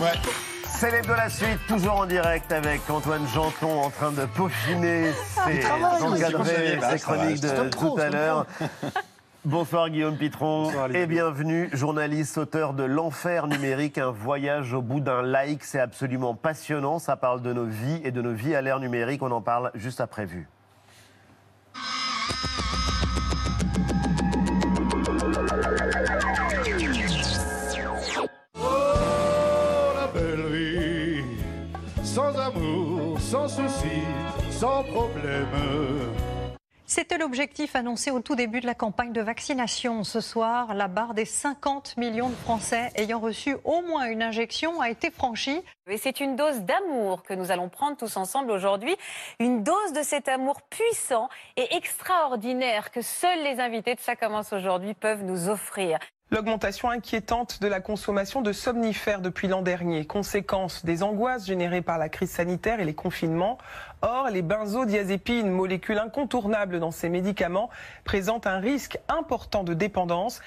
Les de la suite, toujours en direct avec Antoine Janton en train de peaufiner ses, encadrer monsieur. ses chroniques de tout à l'heure. Bonsoir Guillaume Pitron et bienvenue, journaliste, auteur de L'enfer numérique, un voyage au bout d'un like. C'est absolument passionnant, ça parle de nos vies et de nos vies à l'ère numérique. On en parle juste après vue. Sans souci, sans problème. C'était l'objectif annoncé au tout début de la campagne de vaccination. Ce soir, la barre des 50 millions de Français ayant reçu au moins une injection a été franchie. Et c'est une dose d'amour que nous allons prendre tous ensemble aujourd'hui. Une dose de cet amour puissant et extraordinaire que seuls les invités de Ça commence aujourd'hui peuvent nous offrir. L'augmentation inquiétante de la consommation de somnifères depuis l'an dernier, conséquence des angoisses générées par la crise sanitaire et les confinements. Or, les benzodiazépines, molécules incontournables dans ces médicaments, présentent un risque important de dépendance.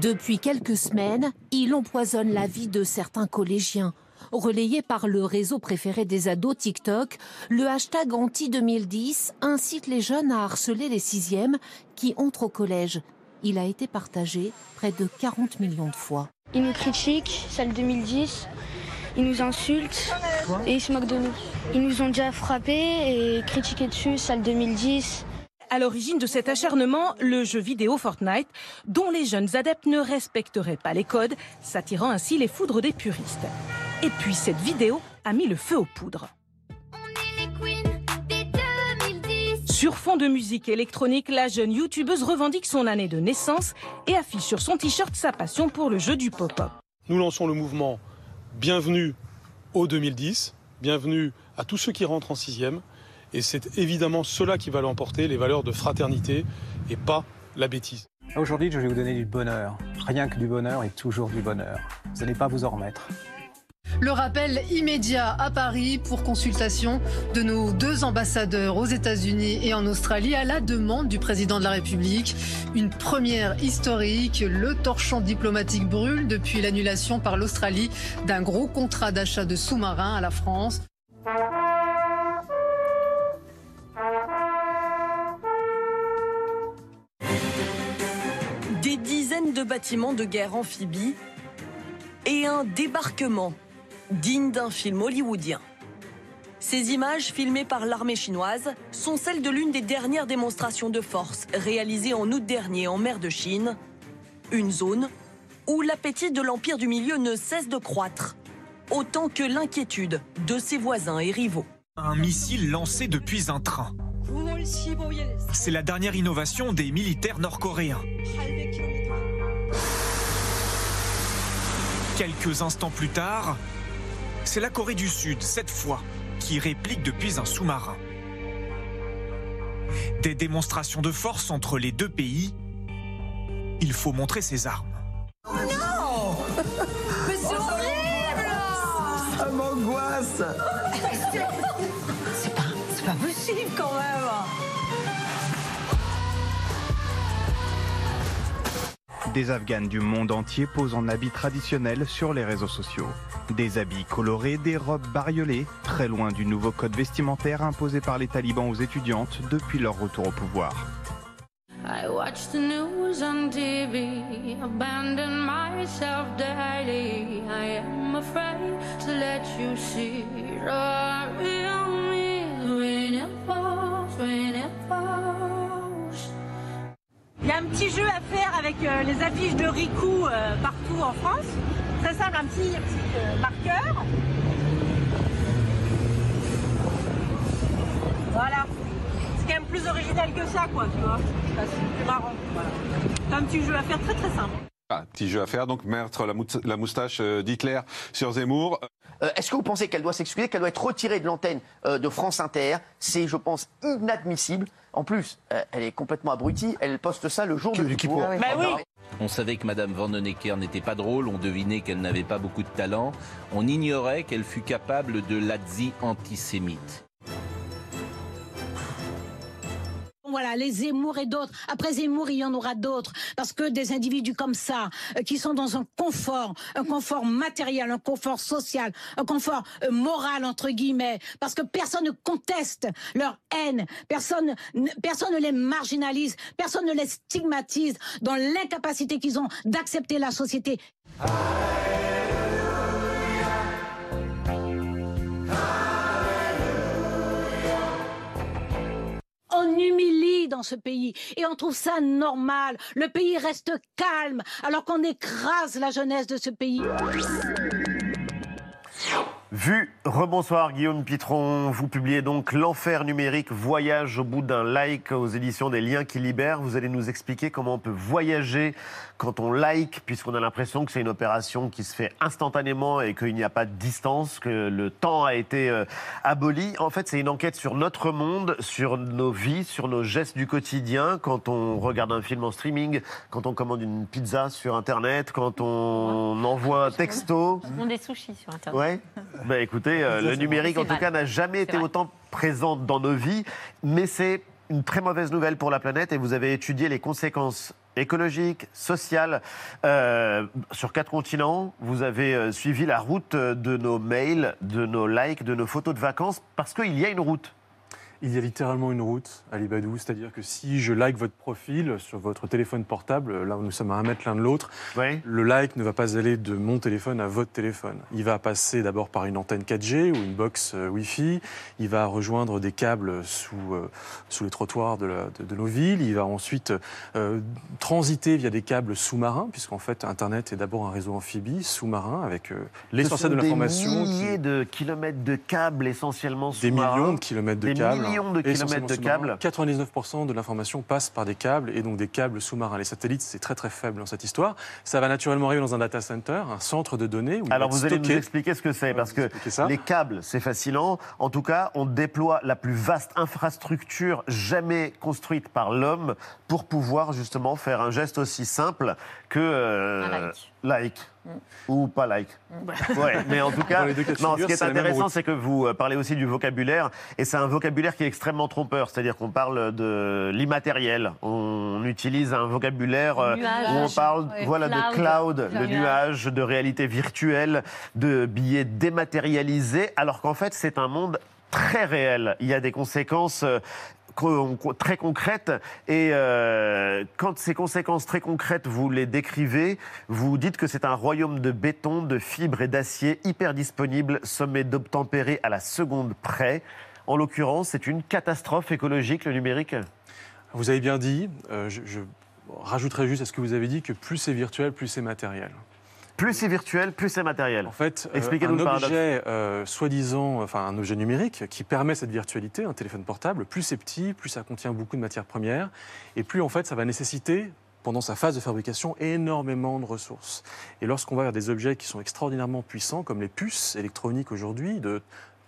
Depuis quelques semaines, il empoisonne la vie de certains collégiens. Relayé par le réseau préféré des ados TikTok, le hashtag anti-2010 incite les jeunes à harceler les sixièmes qui entrent au collège. Il a été partagé près de 40 millions de fois. Ils nous critiquent, celle 2010. Ils nous insultent et ils se moquent de nous. Ils nous ont déjà frappés et critiqué dessus, celle 2010. À l'origine de cet acharnement, le jeu vidéo Fortnite, dont les jeunes adeptes ne respecteraient pas les codes, s'attirant ainsi les foudres des puristes. Et puis cette vidéo a mis le feu aux poudres. Sur fond de musique électronique, la jeune youtubeuse revendique son année de naissance et affiche sur son t-shirt sa passion pour le jeu du pop-up. Nous lançons le mouvement Bienvenue au 2010, bienvenue à tous ceux qui rentrent en sixième. Et c'est évidemment cela qui va l'emporter, les valeurs de fraternité et pas la bêtise. Aujourd'hui, je vais vous donner du bonheur. Rien que du bonheur et toujours du bonheur. Vous n'allez pas vous en remettre. Le rappel immédiat à Paris pour consultation de nos deux ambassadeurs aux États-Unis et en Australie à la demande du président de la République. Une première historique. Le torchon diplomatique brûle depuis l'annulation par l'Australie d'un gros contrat d'achat de sous-marins à la France. De bâtiments de guerre amphibies et un débarquement digne d'un film hollywoodien. Ces images, filmées par l'armée chinoise, sont celles de l'une des dernières démonstrations de force réalisées en août dernier en mer de Chine, une zone où l'appétit de l'Empire du Milieu ne cesse de croître, autant que l'inquiétude de ses voisins et rivaux. Un missile lancé depuis un train. C'est la dernière innovation des militaires nord-coréens. Quelques instants plus tard, c'est la Corée du Sud, cette fois, qui réplique depuis un sous-marin. Des démonstrations de force entre les deux pays. Il faut montrer ses armes. Non Mais c'est horrible Ça m'angoisse C'est pas, c'est pas possible quand même Des Afghanes du monde entier posent en habits traditionnels sur les réseaux sociaux. Des habits colorés, des robes bariolées, très loin du nouveau code vestimentaire imposé par les talibans aux étudiantes depuis leur retour au pouvoir. Il y a un petit jeu à faire avec euh, les affiches de Riku euh, partout en France. Très simple, un petit, un petit, euh, marqueur. Voilà. C'est quand même plus original que ça, quoi, tu vois. C'est plus marrant. Voilà. C'est un petit jeu à faire très très simple. Ah, petit jeu à faire, donc mettre la, moustache d'Hitler sur Zemmour. Euh, Est-ce que vous pensez qu'elle doit s'excuser, qu'elle doit être retirée de l'antenne euh, de France Inter? C'est, je pense, inadmissible. En plus, euh, elle est complètement abrutie. Elle poste ça le jour de Kippour. pour- Bah oui. On savait que Madame Vanhoenacker n'était pas drôle, on devinait qu'elle n'avait pas beaucoup de talent, on ignorait qu'elle fut capable de l'adzi antisémite. Voilà, les Zemmour et d'autres. Après Zemmour, il y en aura d'autres. Parce que des individus comme ça, euh, qui sont dans un confort, un confort matériel, un confort social, un confort euh, moral, entre guillemets, parce que personne ne conteste leur haine, personne, ne- personne ne les marginalise, personne ne les stigmatise dans l'incapacité qu'ils ont d'accepter la société. On humilie dans ce pays et on trouve ça normal. Le pays reste calme alors qu'on écrase la jeunesse de ce pays. Vu, rebonsoir Guillaume Pitron. Vous publiez donc L'enfer numérique, voyage au bout d'un like aux éditions des liens qui libèrent. Vous allez nous expliquer comment on peut voyager quand on like, puisqu'on a l'impression que c'est une opération qui se fait instantanément et qu'il n'y a pas de distance, que le temps a été euh, aboli. En fait, c'est une enquête sur notre monde, sur nos vies, sur nos gestes du quotidien, quand on regarde un film en streaming, quand on commande une pizza sur Internet, quand on envoie un texto. Font des sushis sur Internet. Ouais. Bah écoutez, euh, le numérique en tout cas n'a jamais été vrai. autant présent dans nos vies, mais c'est une très mauvaise nouvelle pour la planète et vous avez étudié les conséquences écologiques, sociales euh, sur quatre continents. Vous avez euh, suivi la route de nos mails, de nos likes, de nos photos de vacances parce qu'il y a une route. Il y a littéralement une route à Libadou, c'est-à-dire que si je like votre profil sur votre téléphone portable, là où nous sommes à un mètre l'un de l'autre, le like ne va pas aller de mon téléphone à votre téléphone. Il va passer d'abord par une antenne 4G ou une box euh, Wi-Fi, il va rejoindre des câbles sous, euh, sous les trottoirs de, la- de- de nos villes, il va ensuite euh, transiter via des câbles sous-marins, puisqu'en fait Internet est d'abord un réseau amphibie sous-marin avec euh, l'essentiel de l'information. Des qui- milliers de kilomètres de câbles essentiellement des sous-marins. millions de kilomètres de Des câbles. Millions de kilomètres de câbles. sous-marins. 99% de l'information passe par des câbles et donc des câbles sous-marins. Les satellites, c'est très très faible dans cette histoire. Ça va naturellement arriver dans un data center, un centre de données. Où Alors vous allez nous expliquer ce que c'est, parce que les câbles, c'est fascinant. En tout cas, on déploie la plus vaste infrastructure jamais construite par l'homme pour pouvoir justement faire un geste aussi simple que euh, like. Ou pas like. Ouais, mais en tout cas, de non, ce qui est intéressant, c'est que vous euh, parlez aussi du vocabulaire, et c'est un vocabulaire qui est extrêmement trompeur, c'est-à-dire qu'on parle de l'immatériel. On utilise un vocabulaire euh, Nuage. où on parle Ouais. voilà, de Cloud. cloud, le Cloud. nuage, de réalité virtuelle, de billets dématérialisés, alors qu'en fait, c'est un monde très réel. Il y a des conséquences. Très concrètes. Et euh, quand ces conséquences très concrètes vous les décrivez vous dites que c'est un royaume de béton de fibres et d'acier hyper disponible sommet d'obtempérer à la seconde près. En l'occurrence c'est une catastrophe écologique le numérique. Vous avez bien dit, euh, je rajouterai juste à ce que vous avez dit, que plus c'est virtuel, plus c'est matériel. Plus c'est virtuel plus c'est matériel En fait, euh, Expliquez-nous un objet euh, soi-disant, enfin un objet numérique qui permet cette virtualité, un téléphone portable, plus c'est petit, plus ça contient beaucoup de matières premières, et plus en fait ça va nécessiter pendant sa phase de fabrication énormément de ressources. Et lorsqu'on va vers des objets qui sont extraordinairement puissants, comme les puces électroniques aujourd'hui, de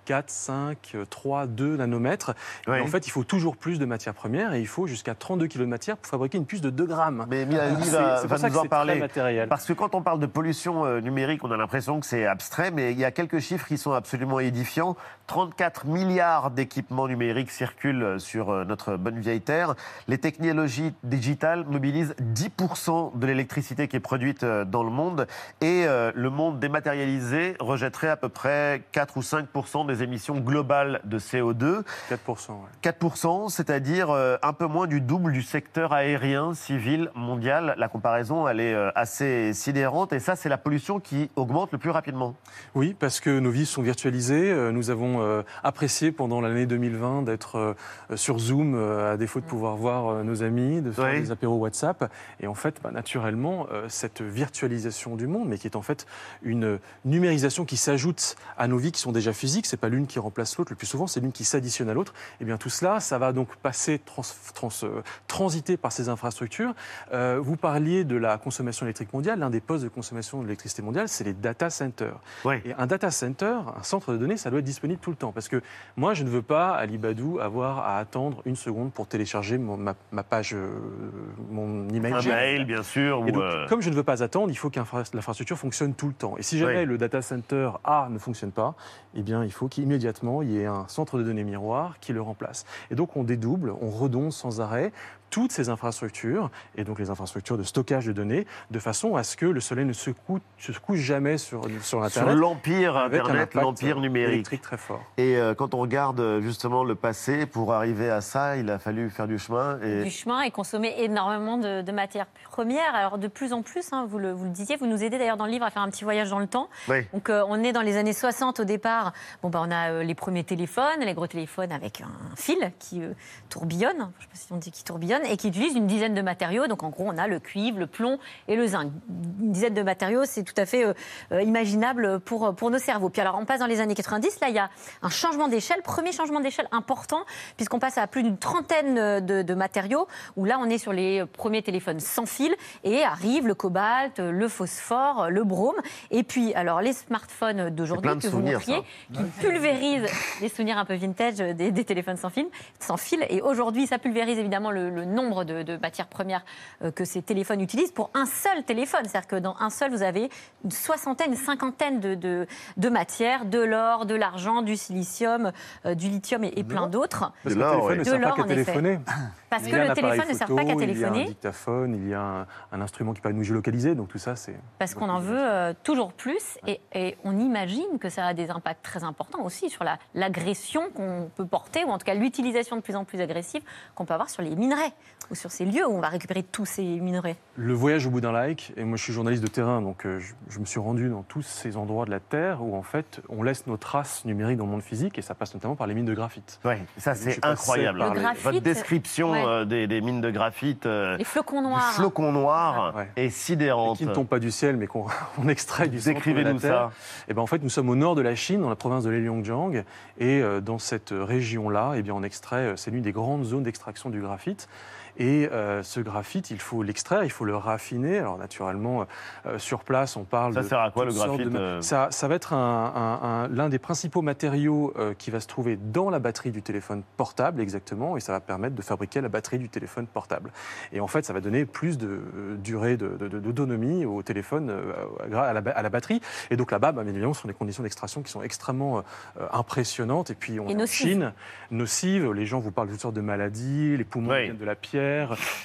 4, 5, 3, 2 nanomètres, en fait, il faut toujours plus de matières premières et il faut jusqu'à 32 kg de matière pour fabriquer une puce de 2 grammes. Mais Mélanie C'est- va, va nous en parler. Parce que quand on parle de pollution euh, numérique, on a l'impression que c'est abstrait, mais il y a quelques chiffres qui sont absolument édifiants. 34 milliards d'équipements numériques circulent euh, sur euh, notre bonne vieille Terre. Les technologies digitales mobilisent 10% de l'électricité qui est produite dans le monde. Et le monde dématérialisé rejetterait à peu près 4 ou 5% des émissions globales de CO2. 4%, 4%, c'est-à-dire euh, un peu moins du double du secteur aérien civil mondial. La comparaison, elle est euh, assez sidérante et ça, c'est la pollution qui augmente le plus rapidement. Oui, parce que nos vies sont virtualisées. Euh, Nous avons apprécié pendant l'année 2020 d'être sur Zoom, à défaut de pouvoir voir nos amis, de faire Oui. des apéros WhatsApp. Et en fait, bah, naturellement, cette virtualisation du monde, mais qui est en fait une numérisation qui s'ajoute à nos vies qui sont déjà physiques, c'est pas l'une qui remplace l'autre. Le plus souvent, c'est l'une qui s'additionne à l'autre. Et bien tout cela, ça va donc passer, trans, trans, euh, transiter par ces infrastructures. Euh, vous parliez de la consommation électrique mondiale. L'un des postes de consommation de l'électricité mondiale, c'est les data centers. Et un data center, un centre de données, ça doit être disponible tout le temps. Parce que moi, je ne veux pas, à Libadou, avoir à attendre une seconde pour télécharger mon- ma, ma page, euh, mon email. Un mail, bien sûr. Et donc, euh, comme je ne veux pas attendre, il faut que l'infrastructure fonctionne tout le temps. Et si jamais le data center A ne fonctionne pas, eh bien, il faut qu'immédiatement, il y ait un centre de données miroir qui le remplace. Et donc, on dédouble, on redonde sans arrêt toutes ces infrastructures, et donc les infrastructures de stockage de données, de façon à ce que le soleil ne se, cou- se couche jamais sur, sur sur Internet. l'empire avec un Internet, l'empire numérique. électrique très fort. Et euh, quand on regarde euh, justement le passé, pour arriver à ça, il a fallu faire du chemin. Et... du chemin et consommer énormément de, de matières premières. Alors de plus en plus, hein, vous, le, vous le disiez, vous nous aidez d'ailleurs dans le livre à faire un petit voyage dans le temps. Oui. Donc euh, on est dans les années 60 au départ. Bon bah on a euh, les premiers téléphones, les gros téléphones avec un fil qui euh, tourbillonne, je ne sais pas si on dit qui tourbillonne, et qui utilise une dizaine de matériaux. Donc en gros on a le cuivre, le plomb et le zinc. Une dizaine de matériaux, c'est tout à fait euh, imaginable pour, pour nos cerveaux. Puis alors on passe dans les années 90, là il y a un changement d'échelle, premier changement d'échelle important, puisqu'on passe à plus d'une trentaine de, de matériaux, où là on est sur les premiers téléphones sans fil, et arrive le cobalt, le phosphore, le brome, et puis alors les smartphones d'aujourd'hui que vous montriez, qui pulvérisent des souvenirs un peu vintage euh, des, des téléphones sans fil, sans fil, et aujourd'hui ça pulvérise évidemment le, le nombre de, de matières premières euh, que ces téléphones utilisent pour un seul téléphone, c'est-à-dire que dans un seul vous avez une soixantaine, une cinquantaine de, de, de matières, de l'or, de l'argent, du silicium, euh, du lithium et, et plein d'autres. Parce que le téléphone ne De sert pas l'or, effet. téléphoner. Parce que le téléphone ne sert pas qu'à Il y a un téléphoner. dictaphone, il y a un, un instrument qui permet de nous géolocaliser, donc tout ça, c'est. Parce qu'on en veut euh, toujours plus et, et on imagine que ça a des impacts très importants aussi sur la- l'agression qu'on peut porter, ou en tout cas l'utilisation de plus en plus agressive qu'on peut avoir sur les minerais ou sur ces lieux où on va récupérer tous ces minerais. Le voyage au bout d'un like, et moi je suis journaliste de terrain, donc euh, je, je me suis rendu dans tous ces endroits de la Terre où en fait on laisse nos traces numériques dans le monde physique et ça passe notamment par les mines de graphite. Ouais, ça c'est incroyable. hein. les- Votre description ouais. euh, des, des mines de graphite, euh, Les flocons noirs. flocon noir Ouais. est sidérante. Qui ne tombent pas du ciel, mais qu'on on extrait du Décrivez-nous ça. Et ben en fait, nous sommes au nord de la Chine, dans la province de Et euh, dans cette région-là, eh on extrait. euh, C'est l'une des grandes zones d'extraction du graphite. Et euh, ce graphite, il faut l'extraire, il faut le raffiner. Alors naturellement, euh, sur place, on parle Ça de sert à quoi, le graphite, de- euh ça, ça va être un- un- un- l'un des principaux matériaux euh, qui va se trouver dans la batterie du téléphone portable, exactement, et ça va permettre de fabriquer la batterie du téléphone portable. Et en fait, ça va donner plus de euh, durée de- de- de- d'autonomie au téléphone euh, à, la, à la batterie. Et donc là-bas, bah, bien évidemment, ce sont des conditions d'extraction qui sont extrêmement euh, impressionnantes. Et puis, on Et est en nocives. Chine, nocives. Les gens vous parlent de toutes sortes de maladies, les poumons Oui. viennent de la pierre.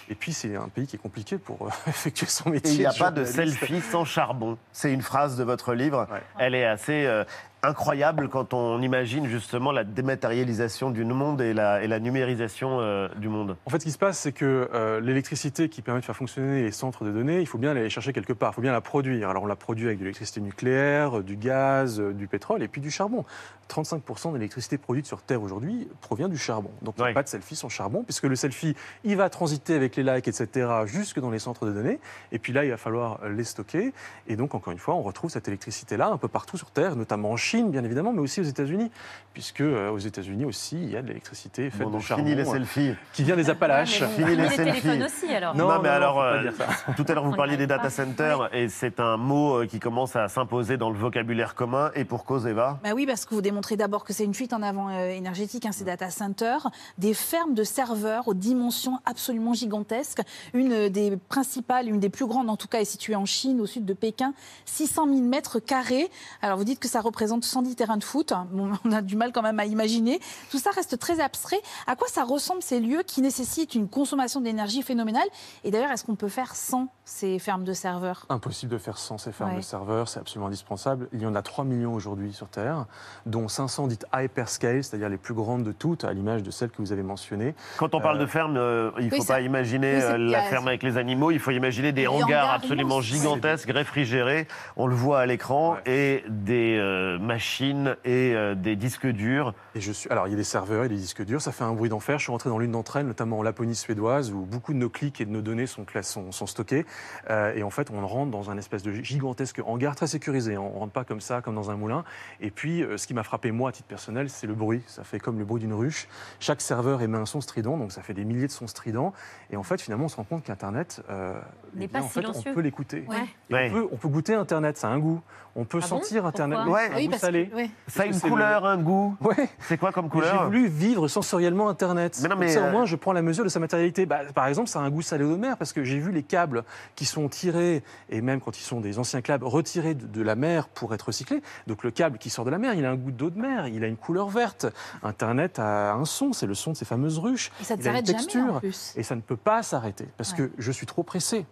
Et puis, c'est un pays qui est compliqué pour euh, effectuer son Et métier. il n'y a pas de selfie sans charbon. C'est une phrase de votre livre. Elle est assez euh, incroyable quand on imagine justement la dématérialisation du monde et la, et la numérisation euh, du monde. En fait, ce qui se passe, c'est que euh, l'électricité qui permet de faire fonctionner les centres de données, il faut bien aller chercher quelque part, il faut bien la produire. Alors, on la produit avec de l'électricité nucléaire, du gaz, euh, du pétrole et puis du charbon. 35% de l'électricité produite sur Terre aujourd'hui provient du charbon. Donc, il n'y a pas de selfie sans charbon, puisque le selfie, il va transiter avec les likes, etc., jusque dans les centres de données. Et puis là, il va falloir les stocker. Et donc, encore une fois, on retrouve cette électricité-là un peu partout sur Terre, notamment en Chine, bien évidemment, mais aussi aux États-Unis, puisque euh, aux États-Unis aussi, il y a de l'électricité faite Bon, de charbon. fini les euh, selfies. Qui vient des Appalaches. Ouais, mais Fini les les selfies. téléphones aussi alors. Non, Non, mais non, alors, euh, tout à l'heure, vous parliez des data centers, et c'est un mot qui commence à s'imposer dans le vocabulaire commun, et pour cause, Eva? Bah oui, parce que vous démontrez d'abord que c'est une fuite en avant euh, énergétique, hein, ces data centers, des fermes de serveurs aux dimensions absolument gigantesques. Une des principales, une des plus grandes en tout cas, est située en Chine, au sud de Pékin, 600 000 mètres carrés. Alors vous dites que ça représente 110 terrains de foot. Bon, on a du mal quand même à imaginer. Tout ça reste très abstrait. À quoi ça ressemble ces lieux qui nécessitent une consommation d'énergie phénoménale? Et d'ailleurs, est-ce qu'on peut faire sans? Ces fermes de serveurs Impossible de faire sans ces fermes Ouais. de serveurs, c'est absolument indispensable. Il y en a 3 millions aujourd'hui sur Terre, dont 500 dites hyperscale, c'est-à-dire les plus grandes de toutes, à l'image de celles que vous avez mentionnées. Quand on parle Euh, de ferme, euh, il ne oui, faut ça- pas imaginer oui, euh, la a- ferme avec les animaux, il faut imaginer des hangars, hangars absolument gigantesques, réfrigérés, on le voit à l'écran, et des euh, machines et euh, des disques durs. Et je suis, alors, il y a des serveurs, a des disques durs, ça fait un bruit d'enfer. Je suis rentré dans l'une d'entre elles, notamment en Laponie suédoise, où beaucoup de nos clics et de nos données sont, classés- sont, sont stockés. Euh, et en fait, on rentre dans un espèce de gigantesque hangar très sécurisé. On rentre pas comme ça, comme dans un moulin. Et puis, euh, ce qui m'a frappé, moi, à titre personnel, c'est le bruit. Ça fait comme le bruit d'une ruche. Chaque serveur émet un son strident, donc ça fait des milliers de sons stridents. Et en fait, finalement, on se rend compte qu'Internet, euh, eh bien, pas en fait, on peut l'écouter. Ouais. Et Ouais. On, peut, on peut goûter Internet, ça a un goût. On peut Ah bon sentir Internet, Pourquoi oui, ça a un Oui, goût parce que- salé. Ça a une couleur, un goût. Ouais. C'est quoi comme couleur J'ai voulu vivre sensoriellement Internet. Mais non, Comme au euh, moins, je prends la mesure de sa matérialité. Bah, par exemple, ça a un goût salé de mer parce que j'ai vu les câbles qui sont tirés, et même quand ils sont des anciens câbles, retirés de, de la mer pour être recyclés. Donc le câble qui sort de la mer, il a un goût d'eau de mer, il a une couleur verte. Internet a un son, c'est le son de ces fameuses ruches. Et ça ne s'arrête jamais, texture. en plus. Et ça ne peut pas s'arrêter parce Ouais. que je suis trop pressé.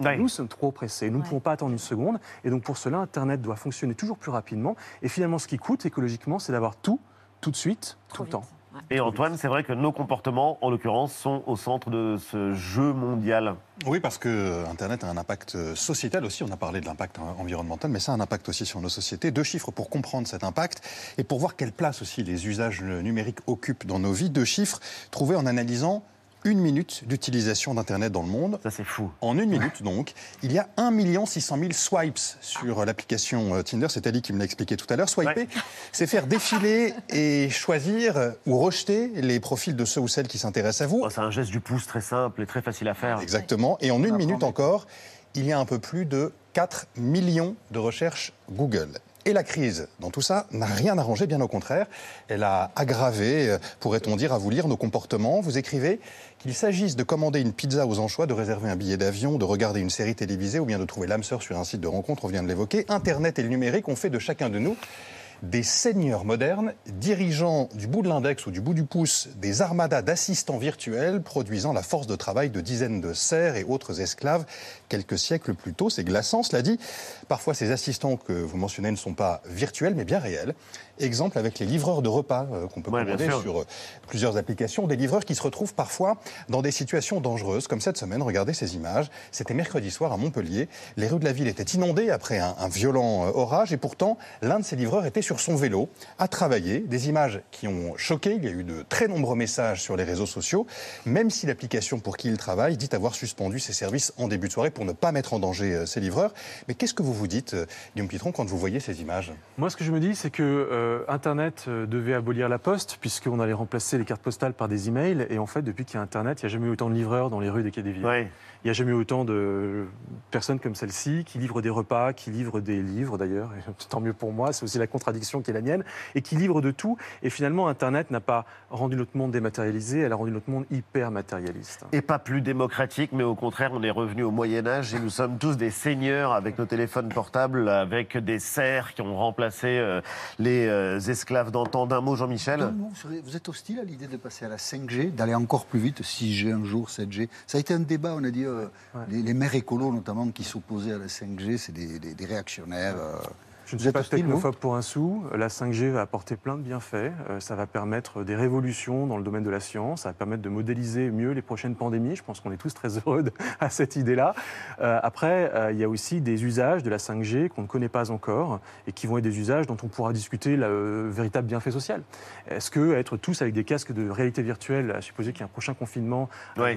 Nous sommes trop pressés, nous ne Ouais. pouvons pas attendre une seconde. Et donc pour cela, Internet doit fonctionner toujours plus rapidement. Et finalement, ce qui coûte écologiquement, c'est d'avoir tout, tout de suite, tout le temps. Et Antoine, c'est vrai que nos comportements, en l'occurrence, sont au centre de ce jeu mondial. Oui, parce que Internet a un impact euh, sociétal aussi. On a parlé de l'impact en- environnemental, mais ça a un impact aussi sur nos sociétés. Deux chiffres pour comprendre cet impact et pour voir quelle place aussi les usages numériques occupent dans nos vies. Deux chiffres trouvés en analysant une minute d'utilisation d'Internet dans le monde. Ça, c'est fou. En une minute, donc, il y a 1 600 000 swipes sur l'application euh, Tinder. C'est Ali qui me l'a expliqué tout à l'heure. Swiper, c'est faire défiler et choisir euh, ou rejeter les profils de ceux ou celles qui s'intéressent à vous. Oh, c'est un geste du pouce très simple et très facile à faire. Exactement. Et en une minute encore, il y a un peu plus de 4 millions de recherches Google. Et la crise, dans tout ça, n'a rien arrangé, bien au contraire. Elle a aggravé, euh, pourrait-on dire, à vous lire nos comportements. Vous écrivez qu'il s'agisse de commander une pizza aux anchois, de réserver un billet d'avion, de regarder une série télévisée ou bien de trouver l'âme sœur sur un site de rencontre, on vient de l'évoquer. Internet et le numérique ont fait de chacun de nous des seigneurs modernes dirigeant du bout de l'index ou du bout du pouce des armadas d'assistants virtuels produisant la force de travail de dizaines de serfs et autres esclaves quelques siècles plus tôt. C'est glaçant, cela dit. Parfois, ces assistants que vous mentionnez ne sont pas virtuels, mais bien réels. Exemple avec les livreurs de repas euh, qu'on peut Ouais, commander sur euh, plusieurs applications. Des livreurs qui se retrouvent parfois dans des situations dangereuses, comme cette semaine. Regardez ces images. C'était mercredi soir à Montpellier. Les rues de la ville étaient inondées après un, un violent euh, orage et pourtant, l'un de ces livreurs était sur son vélo à travailler. Des images qui ont choqué. Il y a eu de très nombreux messages sur les réseaux sociaux, même si l'application pour qui il travaille dit avoir suspendu ses services en début de soirée pour ne pas mettre en danger euh, ses livreurs. Mais qu'est-ce que vous vous dites, euh, Guillaume Pitron, quand vous voyez ces images? Moi, ce que je me dis, c'est que euh, Internet devait abolir la poste, puisqu'on allait remplacer les cartes postales par des emails. Et en fait, depuis qu'il y a Internet, il n'y a jamais eu autant de livreurs dans les rues des quais des villes. Ouais. Il n'y a jamais eu autant de personnes comme celle-ci qui livrent des repas, qui livrent des livres d'ailleurs, tant mieux pour moi, c'est aussi la contradiction qui est la mienne, et qui livrent de tout. Et finalement, Internet n'a pas rendu notre monde dématérialisé, elle a rendu notre monde hyper matérialiste. Et pas plus démocratique, mais au contraire, on est revenu au Moyen-Âge et nous sommes tous des seigneurs avec nos téléphones portables, avec des serfs qui ont remplacé euh, les euh, esclaves d'antan. D'un mot, Jean-Michel? Vous êtes hostile à l'idée de passer à la 5G, d'aller encore plus vite, 6G un jour, 7G. Ça a été un débat, on a dit, euh, les, les maires écolos notamment qui s'opposaient à la 5G, c'est des, des- des réactionnaires. Euh. Je ne suis pas technophobe pour un sou. La 5G va apporter plein de bienfaits. Euh, Ça va permettre des révolutions dans le domaine de la science. Ça va permettre de modéliser mieux les prochaines pandémies. Je pense qu'on est tous très heureux de- à cette idée-là. Euh, après, euh, il y a aussi des usages de la 5G qu'on ne connaît pas encore et qui vont être des usages dont on pourra discuter le euh, véritable bienfait social. Est-ce que être tous avec des casques de réalité virtuelle, à supposer qu'il y a un prochain confinement,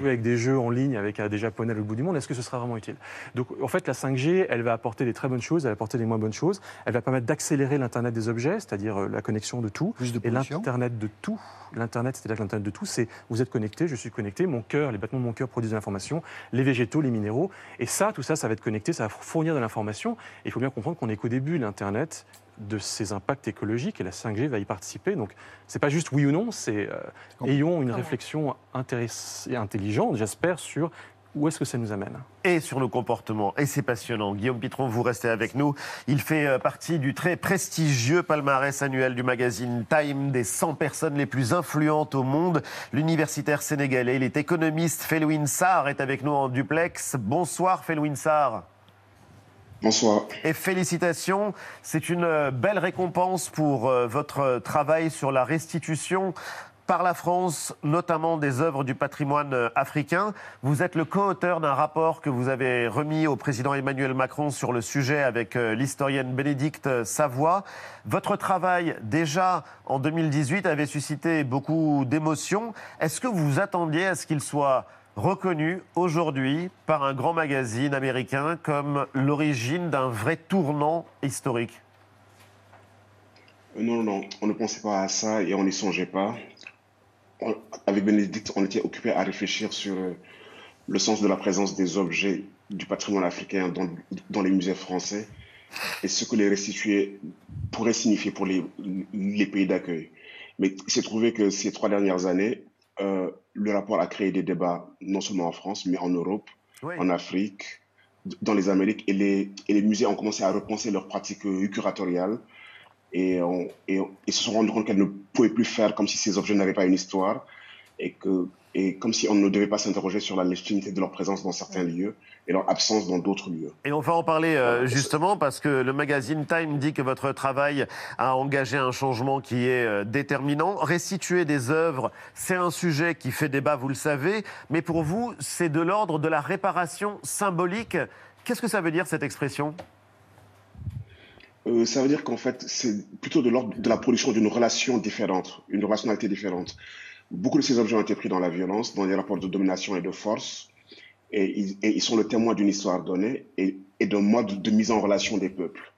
avec des jeux en ligne avec euh, des Japonais l'autre bout du monde, est-ce que ce sera vraiment utile? Donc, en fait, la 5G, elle va apporter des très bonnes choses, elle va apporter des moins bonnes choses. Elle va permettre d'accélérer l'Internet des objets, c'est-à-dire euh, la connexion de tout. et l'Internet de tout, l'Internet, c'est-à-dire que l'Internet de tout, c'est vous êtes connecté, je suis connecté, mon cœur, les battements de mon cœur produisent de l'information, les végétaux, les minéraux. Et ça, tout ça, ça va être connecté, ça va fournir de l'information. Et il faut bien comprendre qu'on n'est qu'au début, l'Internet de ses impacts écologiques et la 5G va y participer. Donc, c'est pas juste oui ou non, c'est euh, ayons une réflexion intéress- et intelligente, j'espère, sur où est-ce que ça nous amène. et sur nos comportements. Et c'est passionnant. Guillaume Pitron, vous restez avec nous. Il fait euh, partie du très prestigieux palmarès annuel du magazine Time des 100 personnes les plus influentes au monde. L'universitaire sénégalais, il est économiste. Felouine Sarr est avec nous en duplex. Bonsoir Felouine Sarr. Bonsoir. Et félicitations, c'est une euh, belle récompense pour euh, votre travail sur la restitution par la France, notamment des œuvres du patrimoine euh, africain. Vous êtes le co-auteur d'un rapport que vous avez remis au président Emmanuel Macron sur le sujet avec euh, l'historienne Bénédicte Savoie. Votre travail, déjà en 2018, avait suscité beaucoup d'émotions. Est-ce que vous attendiez à ce qu'il soit reconnu aujourd'hui par un grand magazine américain comme l'origine d'un vrai tournant historique? Euh, Non, non, on ne pensait pas à ça et on n'y songeait pas. On- avec Bénédicte, on était occupé à réfléchir sur euh, le sens de la présence des objets du patrimoine africain dans, dans les musées français et ce que les restituer pourrait signifier pour les, les pays d'accueil. Mais il s'est trouvé que ces trois dernières années, euh, le rapport a créé des débats non seulement en France, mais en Europe, Oui. en Afrique, dans les Amériques, et les, et les musées ont commencé à repenser leurs pratiques curatoriales et, on- et, on- et se sont rendus compte qu'elles ne pouvaient plus faire comme si ces objets n'avaient pas une histoire et, que, et comme si on ne devait pas s'interroger sur la légitimité de leur présence dans certains lieux et leur absence dans d'autres lieux. Et on va en parler euh, justement parce que le magazine Time dit que votre travail a engagé un changement qui est euh, déterminant. Restituer des œuvres, c'est un sujet qui fait débat, vous le savez, mais pour vous, c'est de l'ordre de la réparation symbolique. Qu'est-ce que ça veut dire cette expression? Euh, ça veut dire qu'en fait, c'est plutôt de l'ordre de la production d'une relation différente, une relationnalité différente. Beaucoup de ces objets ont été pris dans la violence, dans des rapports de domination et de force, et ils, et ils sont le témoin d'une histoire donnée et, et d'un mode de mise en relation des peuples.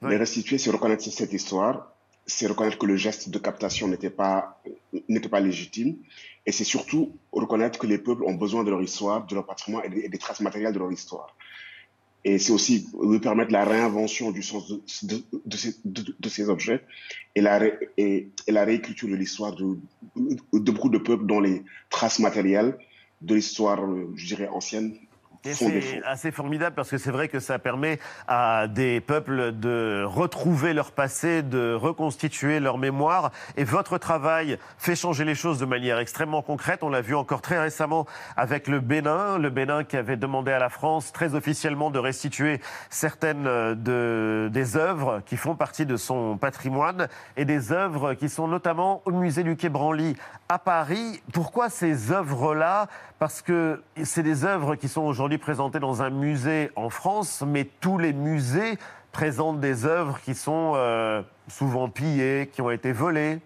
Les restituer, c'est reconnaître cette histoire, c'est reconnaître que le geste de captation n'était pas, n'était pas légitime, et c'est surtout reconnaître que les peuples ont besoin de leur histoire, de leur patrimoine et des, et des traces matérielles de leur histoire. Et c'est aussi lui permettre la réinvention du sens de, ces, objets et la, et, et la réécriture de l'histoire de, beaucoup de peuples dont les traces matérielles de l'histoire, je dirais, ancienne. C'est assez formidable parce que c'est vrai que ça permet à des peuples de retrouver leur passé, de reconstituer leur mémoire. Et votre travail fait changer les choses de manière extrêmement concrète. On l'a vu encore très récemment avec le Bénin. Le Bénin qui avait demandé à la France très officiellement de restituer certaines euh, de, des œuvres qui font partie de son patrimoine et des œuvres qui sont notamment au musée du Quai Branly à Paris. Pourquoi ces œuvres-là? Parce que c'est des œuvres qui sont aujourd'hui présentées dans un musée en France, mais tous les musées présentent des œuvres qui sont euh, souvent pillées, qui ont été volées.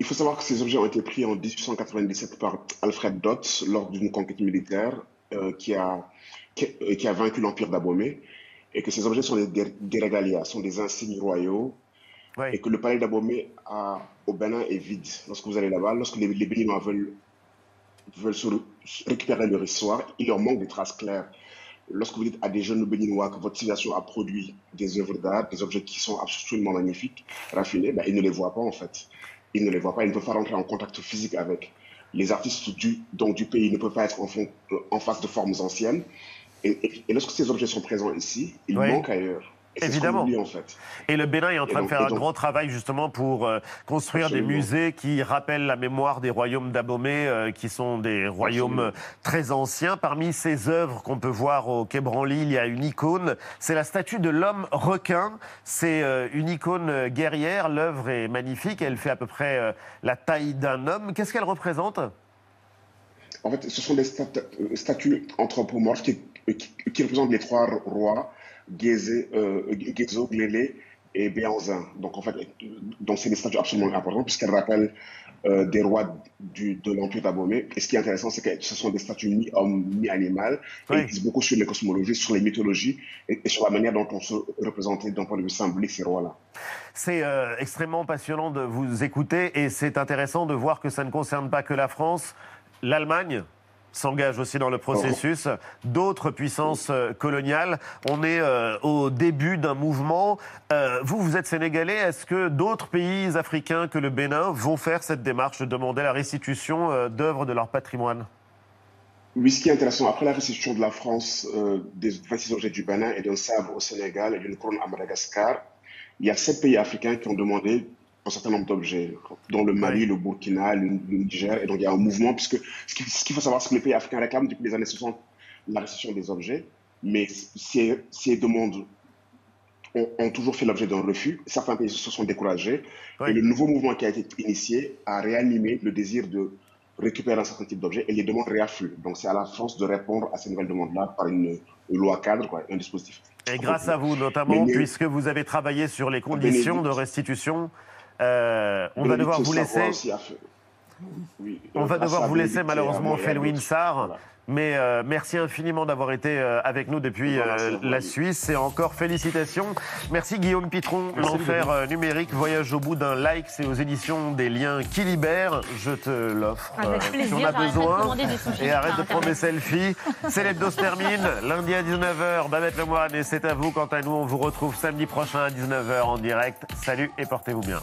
Il faut savoir que ces objets ont été pris en 1897 par Alfred Dodds lors d'une conquête militaire euh, qui, a, qui, euh, qui a vaincu l'Empire d'Abomey et que ces objets sont des, des, régalias, sont des insignes royaux et que le palais d'Abomey au Bénin est vide. Lorsque vous allez là-bas, lorsque les, les Béninois veulent, veulent se récupérer leur histoire, il leur manque des traces claires. Lorsque vous dites à des jeunes Béninois que votre civilisation a produit des œuvres d'art, des objets qui sont absolument magnifiques, raffinés, ben, ils ne les voient pas en fait. Ils ne les voient pas, ils ne peuvent pas rentrer en contact physique avec. Les artistes du, donc, du pays ne peuvent pas être en, fond- euh, en face de formes anciennes. Et, et- et lorsque ces objets sont présents ici, ils Oui. manquent ailleurs. Évidemment. oublie, en fait. Et le Bénin est en train donc- de faire un donc- grand travail justement pour euh, construire Absolument. des musées qui rappellent la mémoire des royaumes d'Abomey, euh, qui sont des royaumes Absolument. très anciens. Parmi ces œuvres qu'on peut voir au Quai Branly, il y a une icône. C'est la statue de l'homme requin. C'est euh, une icône euh, guerrière. L'œuvre est magnifique. Elle fait à peu près la taille d'un homme. Qu'est-ce qu'elle représente? En fait, ce sont des stat- statues anthropomorphes qui, qui- qui représentent les trois rois, Gézé, euh, Glélé et Béanzin. Donc, en fait, donc c'est des statues absolument importantes puisqu'elles rappellent euh, des rois du, de l'Empire d'Abomey. Et ce qui est intéressant, c'est que ce sont des statues mi-homme, mi-animal. Et ils disent beaucoup sur les cosmologies, sur les mythologies et, et sur la manière dont on se représentait d'un point de vue symbolique ces rois-là. C'est euh, extrêmement passionnant de vous écouter et c'est intéressant de voir que ça ne concerne pas que la France. L'Allemagne s'engage aussi dans le processus, d'autres puissances euh, coloniales. On est euh, au début d'un mouvement. Euh, vous, vous êtes sénégalais. Est-ce que d'autres pays africains que le Bénin vont faire cette démarche de demander la restitution euh, d'œuvres de leur patrimoine? Oui, ce qui est intéressant, après la restitution de la France des 26 objets du Bénin et d'un sabre au Sénégal et d'une couronne à Madagascar, il y a sept pays africains qui ont demandé un certain nombre d'objets, dont le Mali, le Burkina, le, le Niger. Et donc il y a un mouvement, puisque ce qui- ce qu'il faut savoir, c'est que les pays africains réclament depuis les années 60 la restitution des objets, mais ces, ces demandes ont, ont toujours fait l'objet d'un refus. Certains pays se sont découragés. Et le nouveau mouvement qui a été initié a réanimé le désir de récupérer un certain type d'objets et les demandes réaffluent. Donc c'est à la France de répondre à ces nouvelles demandes-là par une, une loi cadre, quoi, un dispositif. Et grâce à vous notamment, Mais- puisque vous avez travaillé sur les conditions de restitution, euh, on va devoir vous laisser. On va devoir vous laisser malheureusement, Felwin. Sarr. Mais euh, merci infiniment d'avoir été euh, avec nous depuis Voilà, euh, la. Suisse et encore félicitations. Merci Guillaume Pitron, l'enfer euh, numérique, voyage au bout d'un like, c'est aux éditions des liens qui libèrent. Je te l'offre euh, si on a besoin. Et arrête de prendre des selfies. C'est l'hebdo se termine lundi à 19h. Babette Lemoine et c'est à vous. Quant à nous, on vous retrouve samedi prochain à 19h en direct. Salut et portez-vous bien.